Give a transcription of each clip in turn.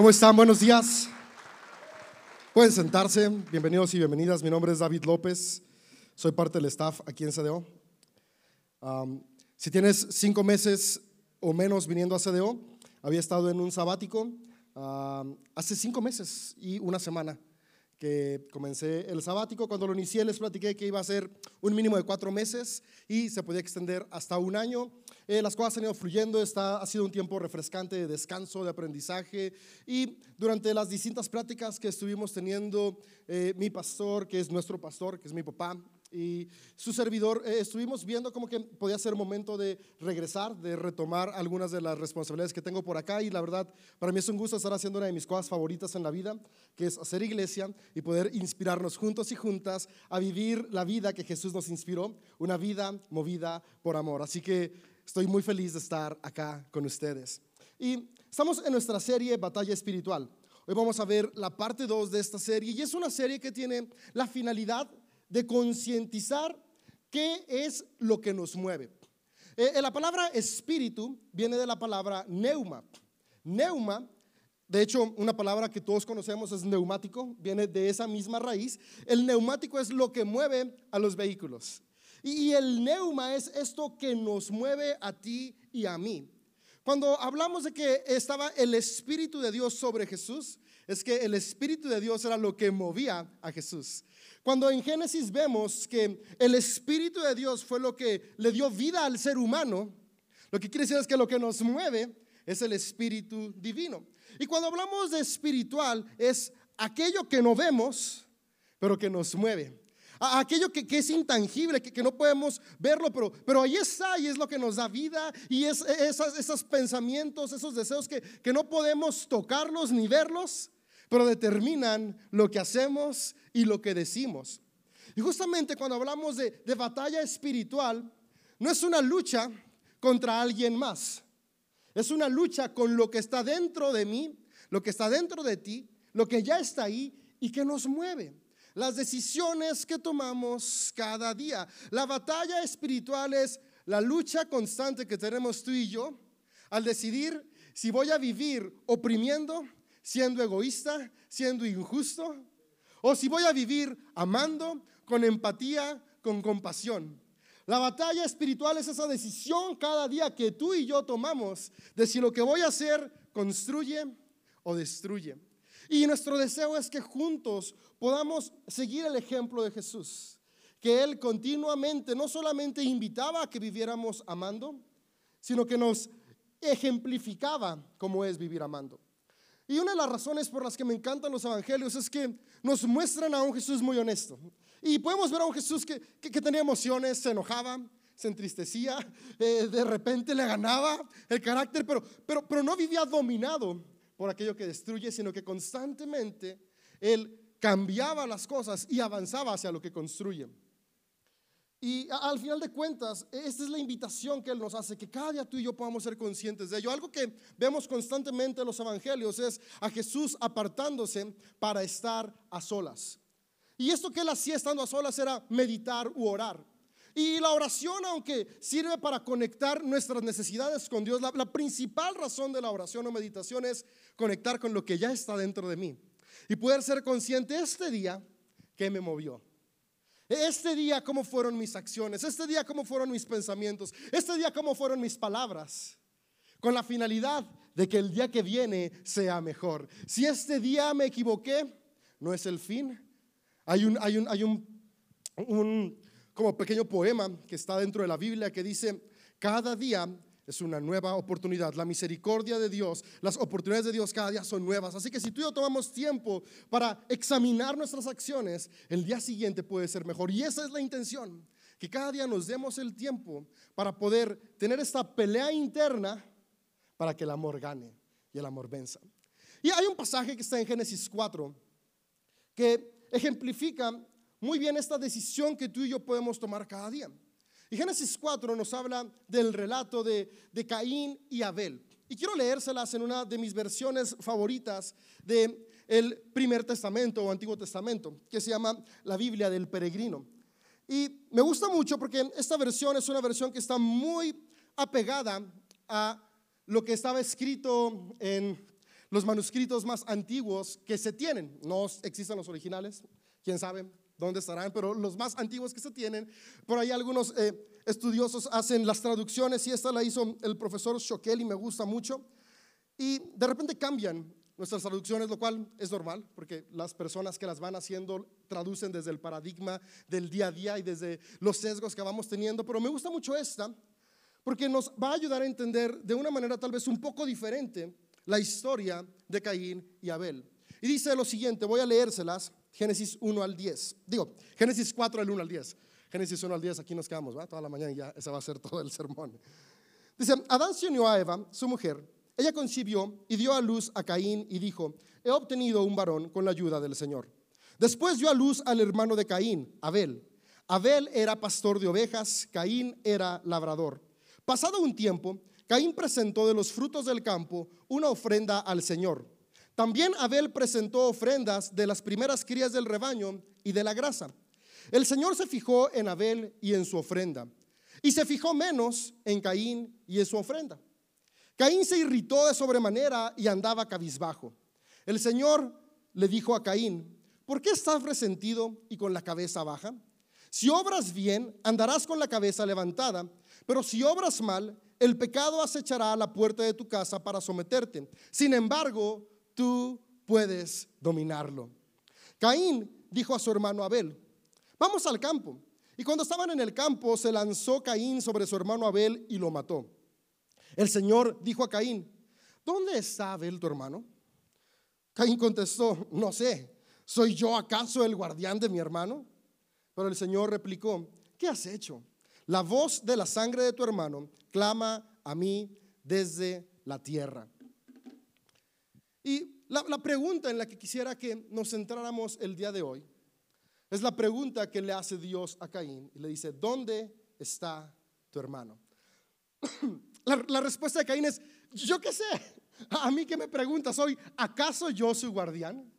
¿Cómo están? Buenos días. Pueden sentarse. Bienvenidos y bienvenidas. Mi nombre es David López. Soy parte del staff aquí en CDO. Um, si tienes cinco meses o menos viniendo a CDO, había estado en un sabático um, hace cinco meses y una semana que comencé el sabático. Cuando lo inicié les platiqué que iba a ser un mínimo de cuatro meses y se podía extender hasta un año. Eh, las cosas han ido fluyendo, está, ha sido un tiempo refrescante de descanso, de aprendizaje y durante las distintas prácticas que estuvimos teniendo, eh, mi pastor, que es nuestro pastor, que es mi papá, y su servidor, eh, estuvimos viendo como que podía ser momento de regresar, de retomar algunas de las responsabilidades que tengo por acá y la verdad, para mí es un gusto estar haciendo una de mis cosas favoritas en la vida, que es hacer iglesia y poder inspirarnos juntos y juntas a vivir la vida que Jesús nos inspiró, una vida movida por amor. Así que estoy muy feliz de estar acá con ustedes. Y estamos en nuestra serie Batalla Espiritual. Hoy vamos a ver la parte 2 de esta serie y es una serie que tiene la finalidad de concientizar qué es lo que nos mueve. Eh, eh, la palabra espíritu viene de la palabra neuma. Neuma, de hecho, una palabra que todos conocemos es neumático, viene de esa misma raíz. El neumático es lo que mueve a los vehículos. Y el neuma es esto que nos mueve a ti y a mí. Cuando hablamos de que estaba el Espíritu de Dios sobre Jesús, es que el Espíritu de Dios era lo que movía a Jesús. Cuando en Génesis vemos que el Espíritu de Dios fue lo que le dio vida al ser humano, lo que quiere decir es que lo que nos mueve es el Espíritu divino. Y cuando hablamos de espiritual es aquello que no vemos, pero que nos mueve. Aquello que, es intangible, que, no podemos verlo, pero, ahí está y es lo que nos da vida y es, esos pensamientos, esos deseos que no podemos tocarlos ni verlos, pero determinan lo que hacemos y lo que decimos. Y justamente cuando hablamos de, batalla espiritual, no es una lucha contra alguien más, es una lucha con lo que está dentro de mí, lo que está dentro de ti, lo que ya está ahí y que nos mueve. Las decisiones que tomamos cada día. La batalla espiritual es la lucha constante que tenemos tú y yo al decidir si voy a vivir oprimiendo siendo egoísta, siendo injusto, o si voy a vivir amando, con empatía, con compasión. La batalla espiritual es esa decisión cada día que tú y yo tomamos de si lo que voy a hacer construye o destruye. Y nuestro deseo es que juntos podamos seguir el ejemplo de Jesús, que Él continuamente no solamente invitaba a que viviéramos amando, sino que nos ejemplificaba cómo es vivir amando. Y una de las razones por las que me encantan los evangelios es que nos muestran a un Jesús muy honesto. Y podemos ver a un Jesús que, tenía emociones, se enojaba, se entristecía, eh, de repente le ganaba el carácter, pero, pero, pero no vivía dominado por aquello que destruye, sino que constantemente él cambiaba las cosas y avanzaba hacia lo que construye. Y al final de cuentas, esta es la invitación que Él nos hace, que cada día tú y yo podamos ser conscientes de ello. Algo que vemos constantemente en los evangelios es a Jesús apartándose para estar a solas. Y esto que Él hacía estando a solas era meditar u orar. Y la oración, aunque sirve para conectar nuestras necesidades con Dios, la, la principal razón de la oración o meditación es conectar con lo que ya está dentro de mí. Y poder ser consciente este día que me movió este día, ¿cómo fueron mis acciones? Este día, ¿cómo fueron mis pensamientos? Este día, ¿cómo fueron mis palabras? Con la finalidad de que el día que viene sea mejor. Si este día me equivoqué, no es el fin. Hay un, hay un, hay un, un como pequeño poema que está dentro de la Biblia que dice, cada día es una nueva oportunidad. La misericordia de Dios, las oportunidades de Dios cada día son nuevas. Así que si tú y yo tomamos tiempo para examinar nuestras acciones, el día siguiente puede ser mejor. Y esa es la intención, que cada día nos demos el tiempo para poder tener esta pelea interna para que el amor gane y el amor venza. Y hay un pasaje que está en Génesis 4 que ejemplifica muy bien esta decisión que tú y yo podemos tomar cada día. Y Génesis 4 nos habla del relato de, Caín y Abel. Y quiero leérselas en una de mis versiones favoritas del el primer testamento o antiguo testamento, que se llama la Biblia del peregrino. Y me gusta mucho porque esta versión es una versión que está muy apegada a lo que estaba escrito en los manuscritos más antiguos que se tienen. No existen los originales, quién sabe dónde estarán, pero los más antiguos que se tienen. Por ahí algunos eh, estudiosos hacen las traducciones y esta la hizo el profesor Shokel y me gusta mucho. Y de repente cambian nuestras traducciones, lo cual es normal, porque las personas que las van haciendo traducen desde el paradigma del día a día y desde los sesgos que vamos teniendo, pero me gusta mucho esta, porque nos va a ayudar a entender de una manera tal vez un poco diferente la historia de Caín y Abel. Y dice lo siguiente, voy a leérselas, Génesis 1 al 10, digo, Génesis 4 al 1 al 10. Génesis 1 al 10, aquí nos quedamos, ¿va? Toda la mañana y ya, ese va a ser todo el sermón. Dice, Adán se unió a Eva, su mujer, ella concibió y dio a luz a Caín y dijo, he obtenido un varón con la ayuda del Señor. Después dio a luz al hermano de Caín, Abel. Abel era pastor de ovejas, Caín era labrador. Pasado un tiempo, Caín presentó de los frutos del campo una ofrenda al Señor. También Abel presentó ofrendas de las primeras crías del rebaño y de la grasa. El Señor se fijó en Abel y en su ofrenda, y se fijó menos en Caín y en su ofrenda. Caín se irritó de sobremanera y andaba cabizbajo. El Señor le dijo a Caín, ¿por qué estás resentido y con la cabeza baja? Si obras bien, andarás con la cabeza levantada, pero si obras mal, el pecado acechará a la puerta de tu casa para someterte. Sin embargo, tú puedes dominarlo. Caín dijo a su hermano Abel, vamos al campo. Y cuando estaban en el campo, se lanzó Caín sobre su hermano Abel y lo mató. El Señor dijo a Caín, ¿dónde está Abel tu hermano? Caín contestó, no sé, ¿soy yo acaso el guardián de mi hermano? Pero el Señor replicó, ¿qué has hecho? La voz de la sangre de tu hermano clama a mí desde la tierra. Y la, pregunta en la que quisiera que nos centráramos el día de hoy es la pregunta que le hace Dios a Caín y le dice, ¿dónde está tu hermano? La, respuesta de Caín es, yo qué sé, a mí que me preguntas hoy, ¿acaso yo soy guardián?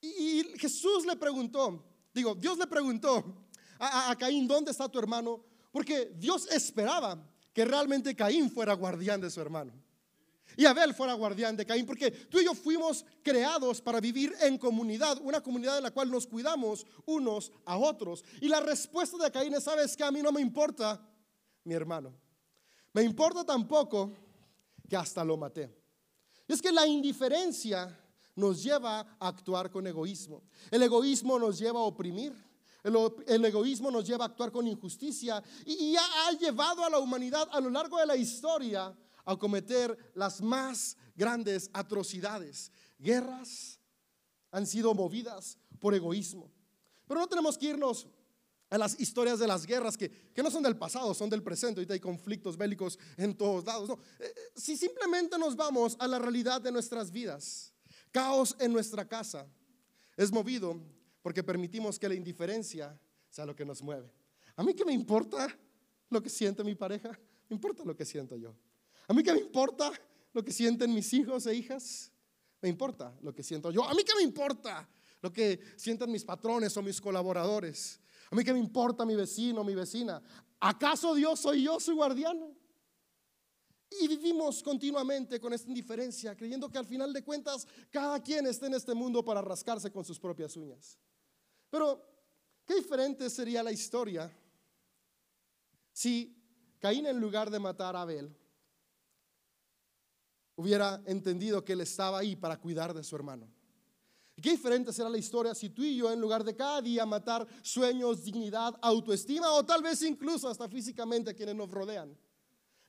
Y, Jesús le preguntó, digo, Dios le preguntó a Caín, ¿dónde está tu hermano? Porque Dios esperaba que realmente Caín fuera guardián de su hermano. Y Abel fuera guardián de Caín, porque tú y yo fuimos creados para vivir en comunidad, una comunidad en la cual nos cuidamos unos a otros. Y la respuesta de Caín es, sabes que a mí no me importa mi hermano. Me importa tampoco que hasta lo maté. Y es que la indiferencia nos lleva a actuar con egoísmo. El egoísmo nos lleva a oprimir. El, egoísmo nos lleva a actuar con injusticia y, ha llevado a la humanidad a lo largo de la historia a cometer las más grandes atrocidades. Guerras han sido movidas por egoísmo. Pero no tenemos que irnos a las historias de las guerras que, no son del pasado, son del presente. Ahorita hay conflictos bélicos en todos lados. Eh, eh, si simplemente nos vamos a la realidad de nuestras vidas, caos en nuestra casa es movido porque permitimos que la indiferencia sea lo que nos mueve. A mí que me importa lo que siente mi pareja, me importa lo que siento yo. A mí que me importa lo que sienten mis hijos e hijas, me importa lo que siento yo. A mí que me importa lo que sienten mis patrones o mis colaboradores. A mí que me importa mi vecino, mi vecina. ¿Acaso Dios soy yo su guardián? Y vivimos continuamente con esta indiferencia, creyendo que al final de cuentas cada quien está en este mundo para rascarse con sus propias uñas. Pero, ¿qué diferente sería la historia si Caín en lugar de matar a Abel hubiera entendido que él estaba ahí para cuidar de su hermano? Qué diferente será la historia si tú y yo, en lugar de cada día matar sueños, dignidad, autoestima o tal vez incluso hasta físicamente a quienes nos rodean,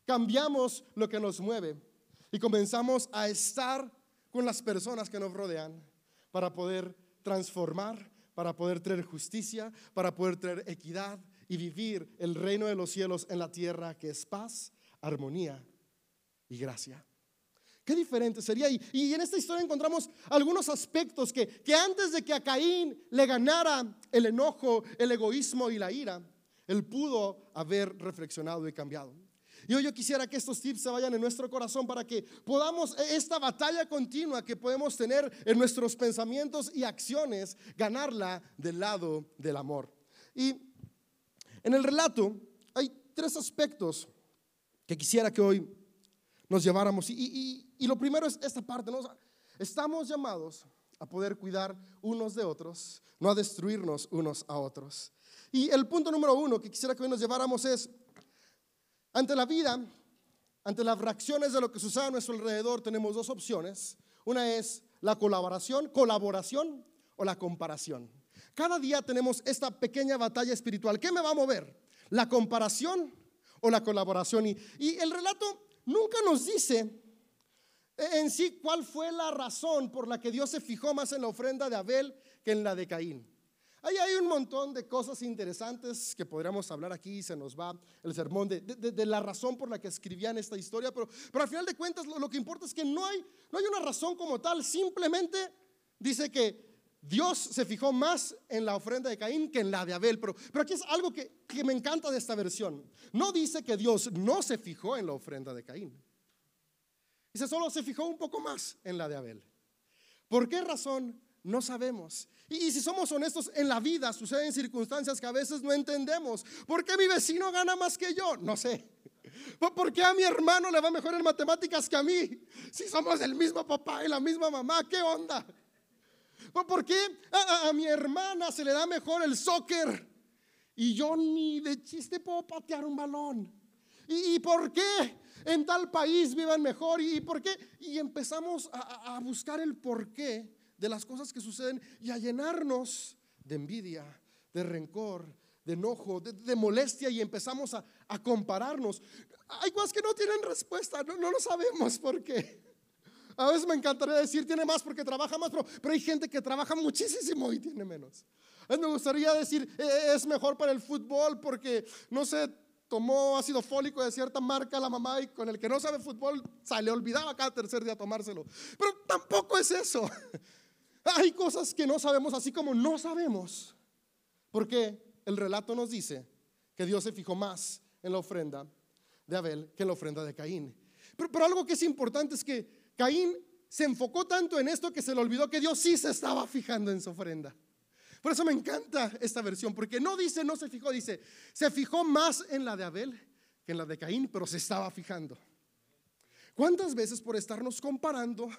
cambiamos lo que nos mueve y comenzamos a estar con las personas que nos rodean para poder transformar, para poder traer justicia, para poder traer equidad y vivir el reino de los cielos en la tierra que es paz, armonía y gracia. Qué diferente sería. Y, y en esta historia encontramos algunos aspectos que, que antes de que a Caín le ganara el enojo, el egoísmo y la ira, él pudo haber reflexionado y cambiado. Y hoy yo quisiera que estos tips se vayan en nuestro corazón para que podamos e, esta batalla continua que podemos tener en nuestros pensamientos y acciones, ganarla del lado del amor. Y en el relato hay tres aspectos que quisiera que hoy nos lleváramos. Y, lo primero es esta parte, ¿no? estamos llamados a poder cuidar unos de otros, no a destruirnos unos a otros. Y el punto número uno que quisiera que hoy nos lleváramos es, ante la vida, ante las reacciones de lo que sucede a nuestro alrededor, tenemos dos opciones. Una es la colaboración, colaboración o la comparación. Cada día tenemos esta pequeña batalla espiritual. ¿Qué me va a mover? ¿La comparación o la colaboración? Y, y el relato nunca nos dice en sí cuál fue la razón por la que Dios se fijó más en la ofrenda de Abel que en la de Caín. Ahí hay un montón de cosas interesantes que podríamos hablar aquí, se nos va el sermón de, la razón por la que escribían esta historia, pero, al final de cuentas lo, que importa es que no hay, no hay una razón como tal, simplemente dice que Dios se fijó más en la ofrenda de Caín que en la de Abel, pero, pero aquí es algo que, que me encanta de esta versión. No dice que Dios no se fijó en la ofrenda de Caín. Dice, solo se fijó un poco más en la de Abel. ¿Por qué razón? No sabemos. Y, si somos honestos, en la vida suceden circunstancias que a veces no entendemos. ¿Por qué mi vecino gana más que yo? No sé. ¿Por qué a mi hermano le va mejor en matemáticas que a mí? Si somos el mismo papá y la misma mamá, ¿qué onda? ¿Por qué a, mi hermana se le da mejor el soccer y yo ni de chiste puedo patear un balón? ¿Y, por qué en tal país viven mejor? ¿Y por qué? Y empezamos a, buscar el por qué de las cosas que suceden y a llenarnos de envidia, de rencor, de enojo, de, molestia y empezamos a, compararnos. Hay cosas que no tienen respuesta, no, no lo sabemos por qué. A veces me encantaría decir tiene más porque trabaja más, pero, pero hay gente que trabaja muchísimo y tiene menos. A me gustaría decir e, e, es mejor para el fútbol porque, no sé, tomó ácido fólico de cierta marca la mamá y con el que no sabe fútbol se le olvidaba cada tercer día tomárselo. Pero tampoco es eso. Hay cosas que no sabemos, así como no sabemos, porque el relato nos dice que Dios se fijó más en la ofrenda de Abel que en la ofrenda de Caín. Pero, algo que es importante es que Caín se enfocó tanto en esto que se le olvidó que Dios sí se estaba fijando en su ofrenda. Por eso me encanta esta versión, porque no dice no se fijó, dice se fijó más en la de Abel que en la de Caín, pero se estaba fijando. ¿Cuántas veces por estarnos comparando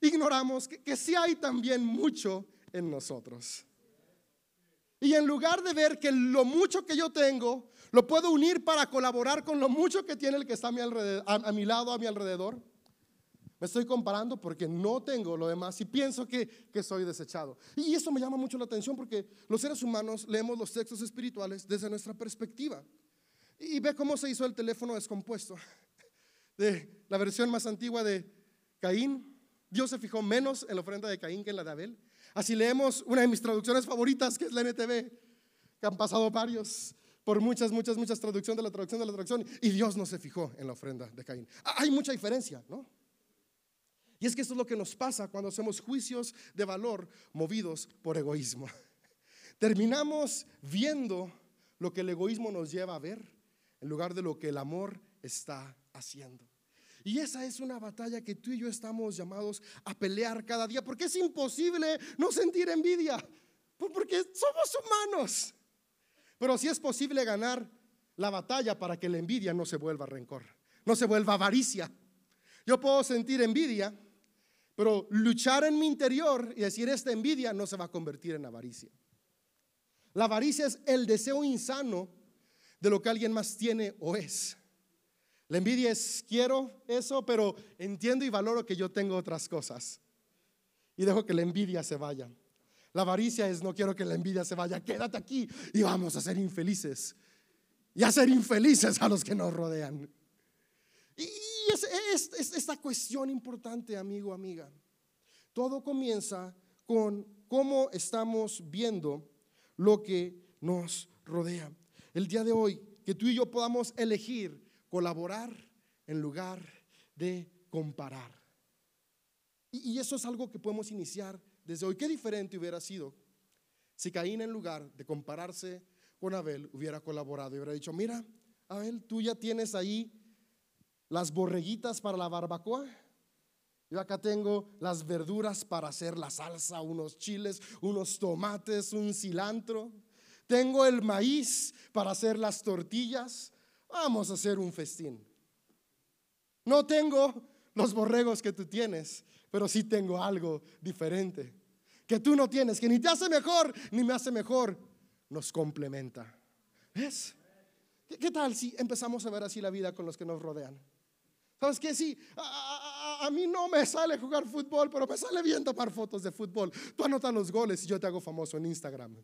ignoramos que, que sí hay también mucho en nosotros. Y en lugar de ver que lo mucho que yo tengo lo puedo unir para colaborar con lo mucho que tiene el que está a mi, alrededor, a, mi lado, a mi alrededor, me estoy comparando porque no tengo lo demás y pienso que, que soy desechado. Y eso me llama mucho la atención porque los seres humanos leemos los textos espirituales desde nuestra perspectiva. Y ve cómo se hizo el teléfono descompuesto. De la versión más antigua de Caín Dios se fijó menos en la ofrenda de Caín que en la de Abel. Así leemos una de mis traducciones favoritas, que es la NTV, que han pasado varios por muchas, muchas, muchas traducciones de la traducción de la traducción, y Dios no se fijó en la ofrenda de Caín. Ah, hay mucha diferencia, ¿no? Y es que esto es lo que nos pasa cuando hacemos juicios de valor movidos por egoísmo. Terminamos viendo lo que el egoísmo nos lleva a ver en lugar de lo que el amor está haciendo. Y esa es una batalla que tú y yo estamos llamados a pelear cada día, porque es imposible no sentir envidia, porque somos humanos. Pero sí es posible ganar la batalla para que la envidia no se vuelva rencor, no se vuelva avaricia. Yo puedo sentir envidia, pero luchar en mi interior y decir esta envidia no se va a convertir en avaricia. La avaricia es el deseo insano de lo que alguien más tiene o es. La envidia es, quiero eso, pero entiendo y valoro que yo tengo otras cosas. Y dejo que la envidia se vaya. La avaricia es, no quiero que la envidia se vaya, quédate aquí y vamos a ser infelices. Y a ser infelices a los que nos rodean. Y es, es esta cuestión importante, amigo, amiga. Todo comienza con cómo estamos viendo lo que nos rodea. El día de hoy, que tú y yo podamos elegir colaborar en lugar de comparar. Y, eso es algo que podemos iniciar desde hoy. Qué diferente hubiera sido si Caín en lugar de compararse con Abel hubiera colaborado y hubiera dicho, mira, Abel, tú ya tienes ahí las borreguitas para la barbacoa. Yo acá tengo las verduras para hacer la salsa, unos chiles, unos tomates, un cilantro. Tengo el maíz para hacer las tortillas. Vamos a hacer un festín. No tengo los borregos que tú tienes, pero sí tengo algo diferente que tú no tienes, que ni te hace mejor ni me hace mejor, nos complementa. ¿Ves? ¿Qué, tal si empezamos a ver así la vida con los que nos rodean? ¿Sabes qué? Sí, a, mí no me sale jugar fútbol, pero me sale bien tomar fotos de fútbol. Tú anotas los goles y yo te hago famoso en Instagram.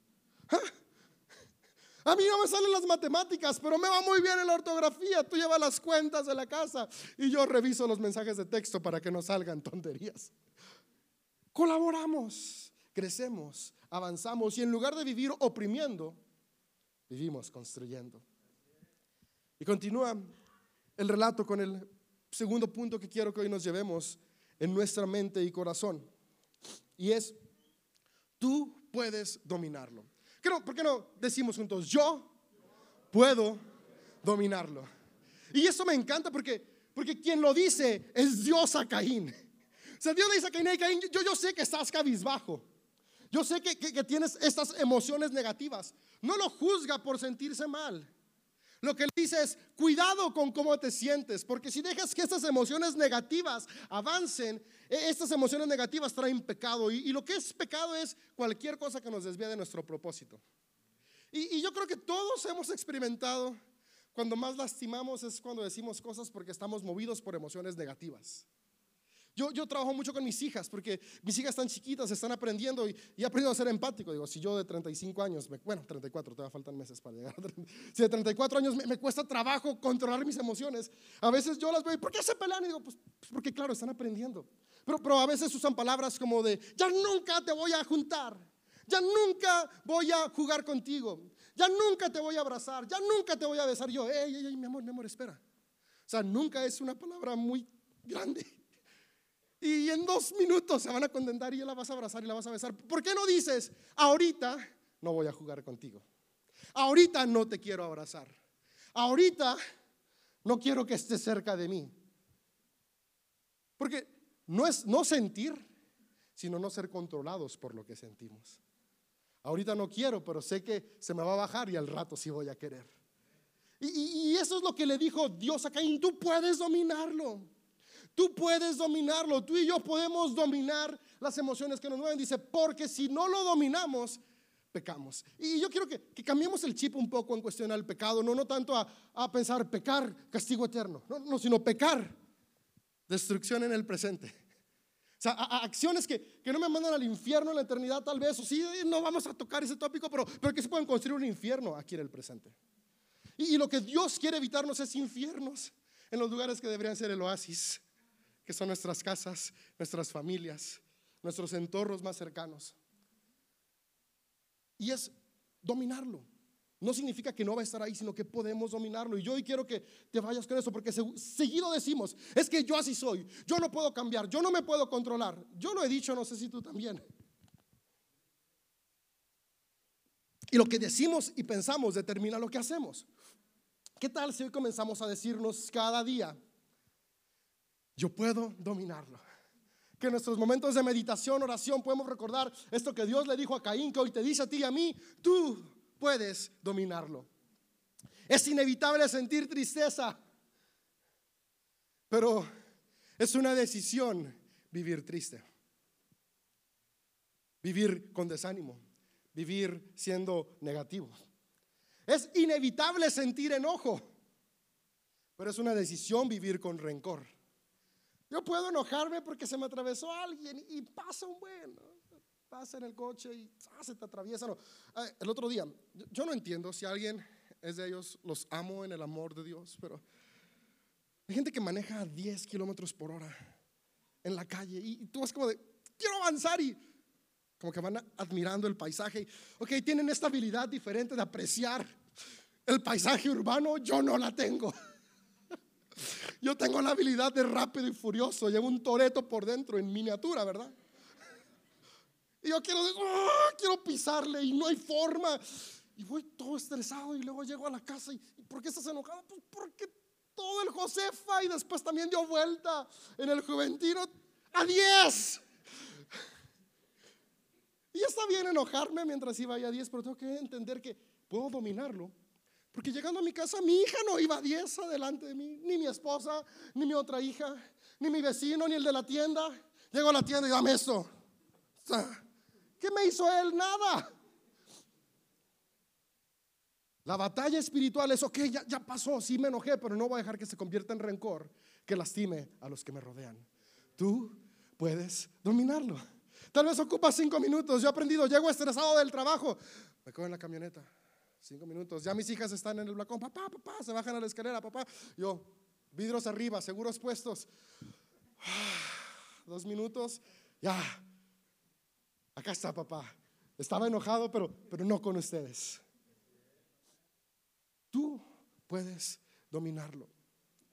¿Ah? A mí no me salen las matemáticas, pero me va muy bien en la ortografía. Tú llevas las cuentas de la casa y yo reviso los mensajes de texto para que no salgan tonterías. Colaboramos, crecemos, avanzamos y en lugar de vivir oprimiendo, vivimos construyendo. Y continúa el relato con el segundo punto que quiero que hoy nos llevemos en nuestra mente y corazón. Y es, tú puedes dominarlo. ¿Por qué no decimos juntos, yo puedo dominarlo? Y eso me encanta porque, porque quien lo dice es Dios a Caín. O sea, Dios dice a Caín, Caín yo, yo sé que estás cabizbajo. Yo sé que, que tienes estas emociones negativas. No lo juzga por sentirse mal. Lo que le dice es, cuidado con cómo te sientes, porque si dejas que estas emociones negativas avancen, e, estas emociones negativas traen pecado. Y, lo que es pecado es cualquier cosa que nos desvía de nuestro propósito. Y, y yo creo que todos hemos experimentado, cuando más lastimamos es cuando decimos cosas porque estamos movidos por emociones negativas. Yo, yo trabajo mucho con mis hijas porque mis hijas están chiquitas, están aprendiendo y, y aprendiendo a ser empático. Digo, si yo de 35 años, bueno, 34, todavía faltan meses para llegar a 30, Si de 34 años me, cuesta trabajo controlar mis emociones, a veces yo las veo y ¿por qué se pelean? Y digo, pues, pues, porque claro, están aprendiendo. Pero, pero a veces usan palabras como de, ya nunca te voy a juntar. Ya nunca voy a jugar contigo. Ya nunca te voy a abrazar. Ya nunca te voy a besar. Yo, ey, ey, mi amor, mi amor, espera. O sea, nunca es una palabra muy grande. Y en dos minutos se van a contentar y la vas a abrazar y la vas a besar. ¿Por qué no dices, ahorita no voy a jugar contigo? Ahorita no te quiero abrazar. Ahorita no quiero que estés cerca de mí. Porque no es no sentir, sino no ser controlados por lo que sentimos. Ahorita no quiero, pero sé que se me va a bajar y al rato sí voy a querer. Y, y eso es lo que le dijo Dios a Caín, tú puedes dominarlo. Tú puedes dominarlo, tú y yo podemos dominar las emociones que nos mueven. Dice, porque si no lo dominamos, pecamos. Y yo quiero que, cambiemos el chip un poco en cuestión al pecado, no, no tanto a, pensar pecar, castigo eterno, no, no, sino pecar, destrucción en el presente. O sea, acciones que, no me mandan al infierno en la eternidad tal vez, o sí, no vamos a tocar ese tópico, pero, pero que se pueden construir un infierno aquí en el presente. Y, y lo que Dios quiere evitarnos es infiernos en los lugares que deberían ser el oasis que son nuestras casas, nuestras familias, nuestros entornos más cercanos. Y es dominarlo. No significa que no va a estar ahí, sino que podemos dominarlo. Y yo hoy quiero que te vayas con eso, porque seguido decimos, es que yo así soy, yo no puedo cambiar, yo no me puedo controlar. Yo lo he dicho, no sé si tú también. Y lo que decimos y pensamos determina lo que hacemos. ¿Qué tal si hoy comenzamos a decirnos cada día, yo puedo dominarlo. Que en nuestros momentos de meditación, oración, podemos recordar esto que Dios le dijo a Caín, que hoy te dice a ti y a mí, tú puedes dominarlo. Es inevitable sentir tristeza, pero es una decisión vivir triste, vivir con desánimo, vivir siendo negativo. Es inevitable sentir enojo, pero es una decisión vivir con rencor. Yo puedo enojarme porque se me atravesó alguien y pasa un buen, pasa en el coche y ah, se te atraviesa. el otro día, yo no entiendo si alguien es de ellos, los amo en el amor de Dios, pero hay gente que maneja a 10 kilómetros por hora en la calle y, tú vas como de, quiero avanzar y como que van admirando el paisaje. Ok, tienen esta habilidad diferente de apreciar el paisaje urbano, yo no la tengo. Yo tengo la habilidad de rápido y furioso. Llevo un toreto por dentro en miniatura, ¿verdad? Y yo quiero, ¡ah! quiero pisarle y no hay forma. Y voy todo estresado y luego llego a la casa y, ¿por qué estás enojado? Pues porque todo el Josefa y después también dio vuelta en el Juventino a 10. Y está bien enojarme mientras iba a 10, pero tengo que entender que puedo dominarlo porque llegando a mi casa, mi hija no iba a 10 adelante de mí, ni mi esposa, ni mi otra hija. ni mi vecino, ni el de la tienda. Llego a la tienda y dame esto. ¿Qué me hizo él? Nada. La batalla espiritual es, ok, ya, ya pasó, sí me enojé, pero no voy a dejar que se convierta en rencor que lastime a los que me rodean. Tú puedes dominarlo. Tal vez ocupa cinco minutos. Yo he aprendido, llego estresado del trabajo, me cojo en la camioneta. Cinco minutos. Ya mis hijas están en el balcón. Papá, papá, se bajan a la escalera, papá. Yo, vidrios arriba, seguros puestos. Dos minutos. Ya. Acá está, papá. Estaba enojado, pero, pero no con ustedes. Tú puedes dominarlo.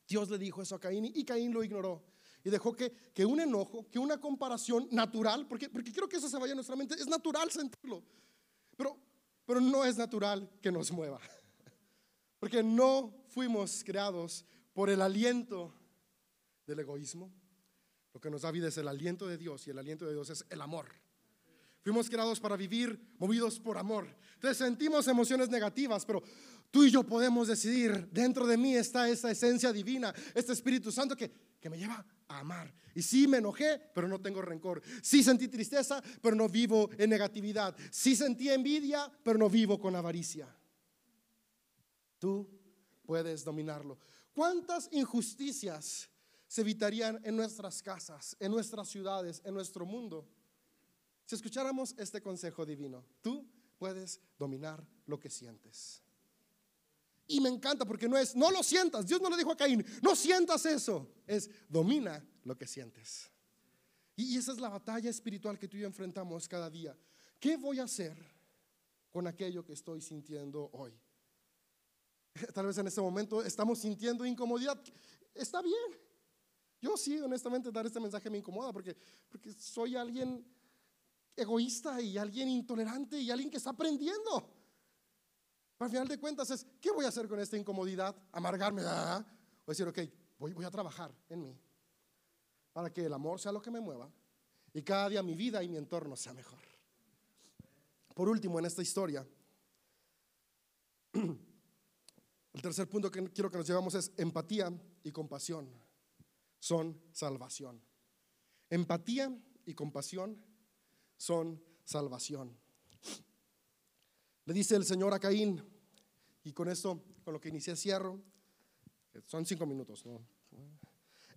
Dios le dijo eso a Caín y Caín lo ignoró. Y dejó que, que un enojo, que una comparación natural, porque, porque quiero que eso se vaya a nuestra mente, es natural sentirlo, pero, no es natural que nos mueva. Porque no fuimos creados por el aliento del egoísmo. Lo que nos da vida es el aliento de Dios y el aliento de Dios es el amor. Fuimos creados para vivir movidos por amor. Entonces sentimos emociones negativas, pero tú y yo podemos decidir, dentro de mí está esa esencia divina, este Espíritu Santo que, que me lleva amar. Y sí me enojé, pero no tengo rencor. Sí sentí tristeza, pero no vivo en negatividad. Sí sentí envidia, pero no vivo con avaricia. Tú puedes dominarlo. ¿Cuántas injusticias se evitarían en nuestras casas, en nuestras ciudades, en nuestro mundo? Si escucháramos este consejo divino, tú puedes dominar lo que sientes. Y me encanta porque no es, no lo sientas. Dios no le dijo a Caín, no sientas eso. Es, domina lo que sientes. Y esa es la batalla espiritual que tú y yo enfrentamos cada día. ¿Qué voy a hacer con aquello que estoy sintiendo hoy? Tal vez en este momento estamos sintiendo incomodidad. Está bien. Yo sí, honestamente, dar este mensaje me incomoda porque, porque soy alguien egoísta y alguien intolerante y alguien que está aprendiendo. Al final de cuentas es, ¿qué voy a hacer con esta incomodidad? ¿Amargarme? Ah, o decir, ok, voy, voy a trabajar en mí para que el amor sea lo que me mueva y cada día mi vida y mi entorno sea mejor. Por último, en esta historia, el tercer punto que quiero que nos llevamos es empatía y compasión son salvación. Empatía y compasión son salvación. Le dice el Señor a Caín, y con esto, con lo que inicié, cierro. Son cinco minutos,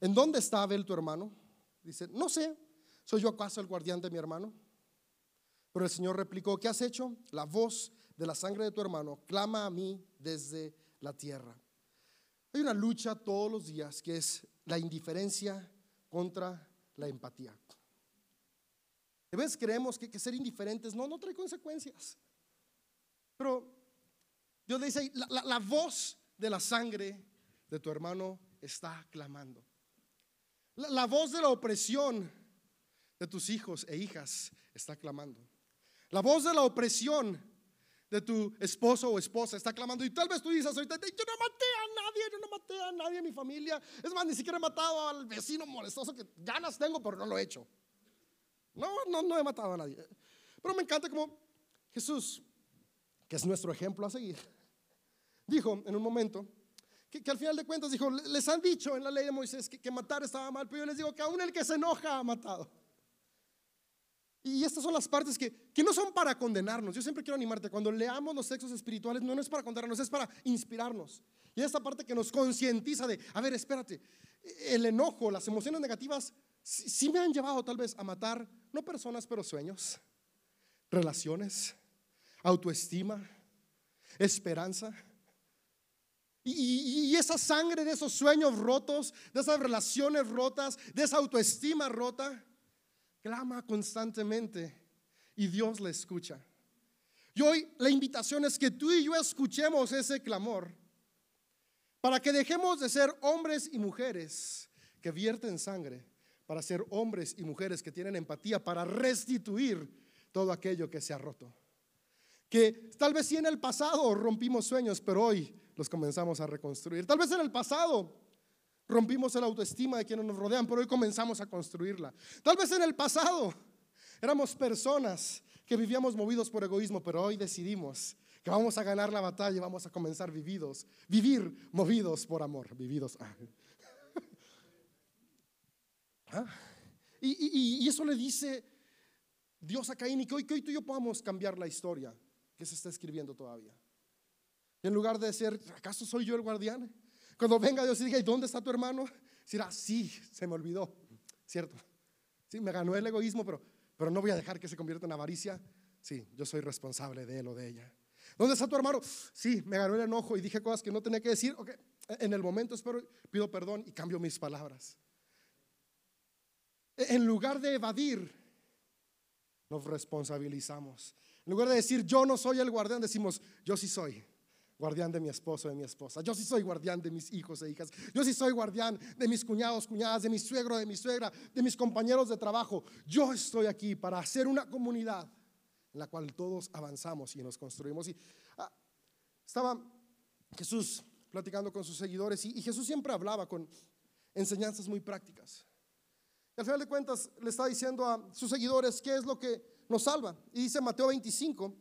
¿En dónde está Abel tu hermano? Dice, no sé, ¿soy yo acaso el guardián de mi hermano? Pero el Señor replicó, ¿qué has hecho? La voz de la sangre de tu hermano clama a mí desde la tierra. Hay una lucha todos los días que es la indiferencia contra la empatía. A veces creemos que, que ser indiferentes no, no trae consecuencias. Pero Dios le dice, la, la, voz de la sangre de tu hermano está clamando. La, voz de la opresión de tus hijos e hijas está clamando. La voz de la opresión de tu esposo o esposa está clamando. Y tal vez tú dices yo no maté a nadie, yo no maté a nadie en mi familia. Es más, ni siquiera he matado al vecino molestoso que ganas tengo, pero no lo he hecho. No, no, no he matado a nadie. Pero me encanta como Jesús, que es nuestro ejemplo a seguir, dijo en un momento que, al final de cuentas dijo, les han dicho en la ley de Moisés que, que matar estaba mal, pero yo les digo que aún el que se enoja ha matado. Y estas son las partes que, que, no son para condenarnos. Yo siempre quiero animarte. Cuando leamos los textos espirituales, no, no es para condenarnos, es para inspirarnos. Y esta parte que nos concientiza de, a ver, espérate, el enojo, las emociones negativas, sí me han llevado tal vez a matar, no personas, pero sueños, relaciones, autoestima, esperanza. Y, esa sangre de esos sueños rotos, de esas relaciones rotas, de esa autoestima rota, clama constantemente y Dios le escucha. Y hoy la invitación es que tú y yo escuchemos ese clamor para que dejemos de ser hombres y mujeres que vierten sangre, para ser hombres y mujeres que tienen empatía, para restituir todo aquello que se ha roto. Que tal vez sí en el pasado rompimos sueños, pero hoy los comenzamos a reconstruir. Tal vez en el pasado rompimos la autoestima de quienes nos rodean, pero hoy comenzamos a construirla. Tal vez en el pasado éramos personas que vivíamos movidos por egoísmo, pero hoy decidimos que vamos a ganar la batalla y vamos a comenzar vividos, vivir movidos por amor, vividos. Ah. ¿Ah? Y, eso le dice Dios a Caín que hoy, que hoy tú y yo podamos cambiar la historia que se está escribiendo todavía. En lugar de decir, ¿acaso soy yo el guardián? Cuando venga Dios y diga, ¿y dónde está tu hermano? Dirá, sí, se me olvidó, ¿cierto? Sí, me ganó el egoísmo, pero, pero no voy a dejar que se convierta en avaricia. Sí, yo soy responsable de él o de ella. ¿Dónde está tu hermano? Sí, me ganó el enojo y dije cosas que no tenía que decir. Okay. En el momento espero, pido perdón y cambio mis palabras. En lugar de evadir, nos responsabilizamos. En lugar de decir yo no soy el guardián, decimos yo sí soy guardián de mi esposo, de mi esposa. Yo sí soy guardián de mis hijos e hijas. Yo sí soy guardián de mis cuñados, cuñadas, de mi suegro, de mi suegra, de mis compañeros de trabajo. Yo estoy aquí para hacer una comunidad en la cual todos avanzamos y nos construimos. Y ah, estaba Jesús platicando con sus seguidores y, Jesús siempre hablaba con enseñanzas muy prácticas. Y al final de cuentas le está diciendo a sus seguidores qué es lo que nos salva. Y dice Mateo 25,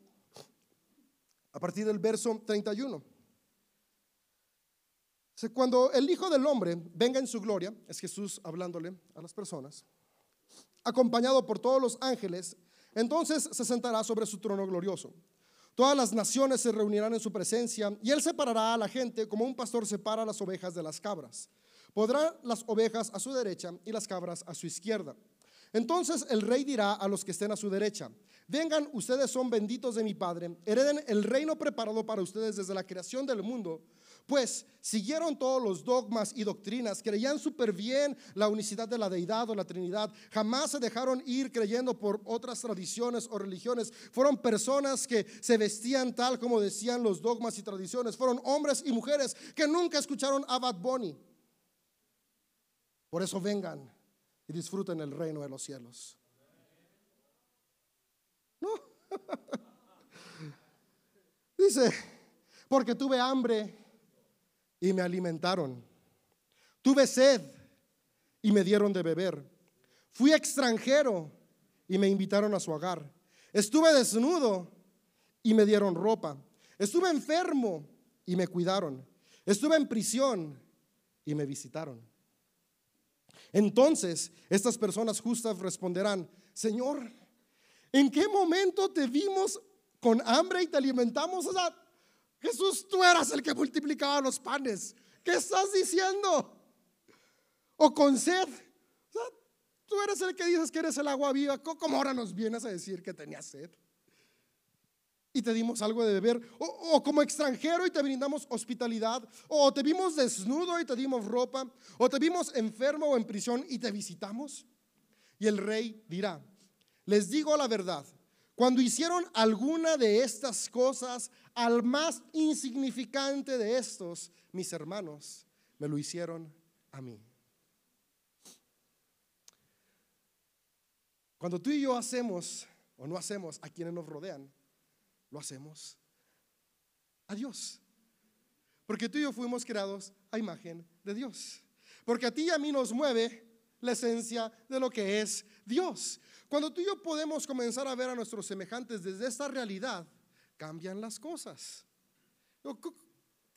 a partir del verso 31. Cuando el Hijo del Hombre venga en su gloria, es Jesús hablándole a las personas, acompañado por todos los ángeles, entonces se sentará sobre su trono glorioso. Todas las naciones se reunirán en su presencia y él separará a la gente como un pastor separa las ovejas de las cabras. Podrá las ovejas a su derecha y las cabras a su izquierda. Entonces el rey dirá a los que estén a su derecha, vengan, ustedes son benditos de mi Padre, hereden el reino preparado para ustedes desde la creación del mundo, pues siguieron todos los dogmas y doctrinas, creían súper bien la unicidad de la deidad o la Trinidad, jamás se dejaron ir creyendo por otras tradiciones o religiones, fueron personas que se vestían tal como decían los dogmas y tradiciones, fueron hombres y mujeres que nunca escucharon a Bad Bunny. Por eso vengan y disfruten el reino de los cielos. No. Dice, porque tuve hambre y me alimentaron. Tuve sed y me dieron de beber. Fui extranjero y me invitaron a su hogar. Estuve desnudo y me dieron ropa. Estuve enfermo y me cuidaron. Estuve en prisión y me visitaron. Entonces estas personas justas responderán, Señor, ¿en qué momento te vimos con hambre y te alimentamos? O sea, Jesús, tú eras el que multiplicaba los panes. ¿Qué estás diciendo? O con sed. O sea, tú eres el que dices que eres el agua viva. ¿Cómo ahora nos vienes a decir que tenías sed? Y te dimos algo de beber, o, como extranjero y te brindamos hospitalidad, o te vimos desnudo y te dimos ropa, o te vimos enfermo o en prisión y te visitamos. Y el rey dirá, les digo la verdad, cuando hicieron alguna de estas cosas al más insignificante de estos, mis hermanos, me lo hicieron a mí. Cuando tú y yo hacemos o no hacemos a quienes nos rodean, lo hacemos a Dios. Porque tú y yo fuimos creados a imagen de Dios. Porque a ti y a mí nos mueve la esencia de lo que es Dios. Cuando tú y yo podemos comenzar a ver a nuestros semejantes desde esta realidad, cambian las cosas.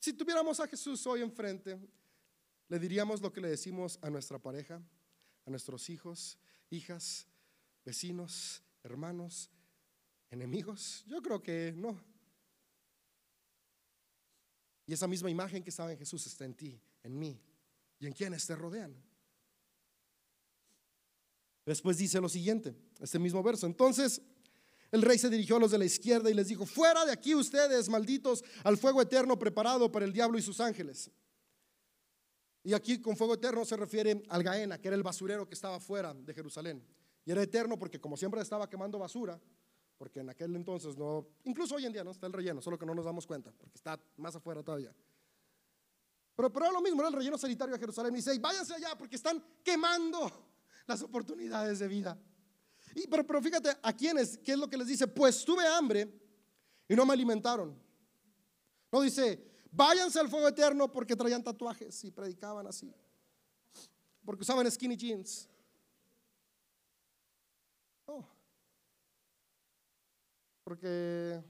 Si tuviéramos a Jesús hoy enfrente, le diríamos lo que le decimos a nuestra pareja, a nuestros hijos, hijas, vecinos, hermanos, enemigos? Yo creo que no. Y esa misma imagen que estaba en Jesús está en ti, en mí y en quienes te rodean. Después dice lo siguiente, este mismo verso. Entonces el rey se dirigió a los de la izquierda y les dijo, fuera de aquí ustedes, malditos, al fuego eterno preparado para el diablo y sus ángeles. Y aquí con fuego eterno se refiere al Gaena, que era el basurero que estaba fuera de Jerusalén. Y era eterno porque como siempre estaba quemando basura, porque en aquel entonces no, incluso hoy en día no está el relleno, solo que no nos damos cuenta, porque está más afuera todavía. Pero, pero era lo mismo, era el relleno sanitario de Jerusalén. Y dice, váyanse allá porque están quemando las oportunidades de vida. Y, pero, pero fíjate, ¿a quiénes? ¿Qué es lo que les dice? Pues tuve hambre y no me alimentaron. No dice, váyanse al fuego eterno porque traían tatuajes y predicaban así. Porque usaban skinny jeans. Porque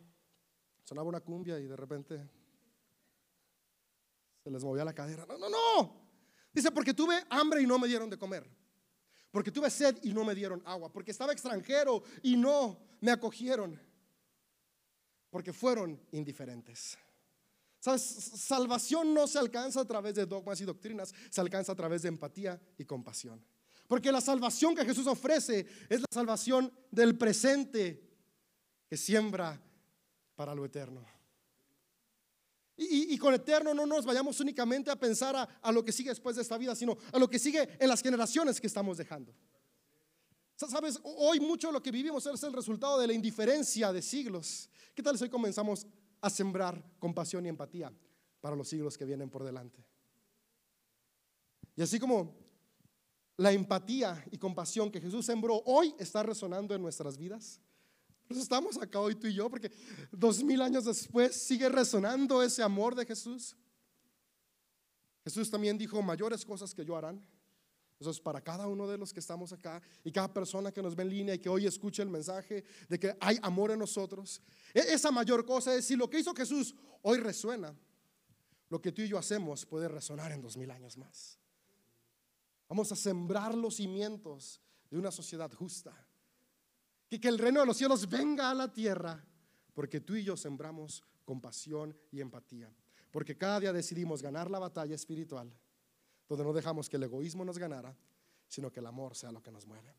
sonaba una cumbia y de repente se les movía la cadera. No, no, no. Dice, porque tuve hambre y no me dieron de comer. Porque tuve sed y no me dieron agua. Porque estaba extranjero y no me acogieron. Porque fueron indiferentes. ¿Sabes? Salvación no se alcanza a través de dogmas y doctrinas, se alcanza a través de empatía y compasión. Porque la salvación que Jesús ofrece es la salvación del presente que siembra para lo eterno. Y, con eterno no nos vayamos únicamente a pensar a, lo que sigue después de esta vida, sino a lo que sigue en las generaciones que estamos dejando. Sabes, hoy mucho de lo que vivimos es el resultado de la indiferencia de siglos. ¿Qué tal si hoy comenzamos a sembrar compasión y empatía para los siglos que vienen por delante? Y así como la empatía y compasión que Jesús sembró hoy está resonando en nuestras vidas, estamos acá hoy tú y yo porque dos mil años después sigue resonando ese amor de Jesús. Jesús también dijo, mayores cosas que yo harán. Eso es para cada uno de los que estamos acá y cada persona que nos ve en línea y que hoy escuche el mensaje de que hay amor en nosotros. E-, esa mayor cosa es si lo que hizo Jesús hoy resuena, lo que tú y yo hacemos puede resonar en dos mil años más. Vamos a sembrar los cimientos de una sociedad justa que, el reino de los cielos venga a la tierra, porque tú y yo sembramos compasión y empatía. Porque cada día decidimos ganar la batalla espiritual, donde no dejamos que el egoísmo nos ganara, sino que el amor sea lo que nos mueve.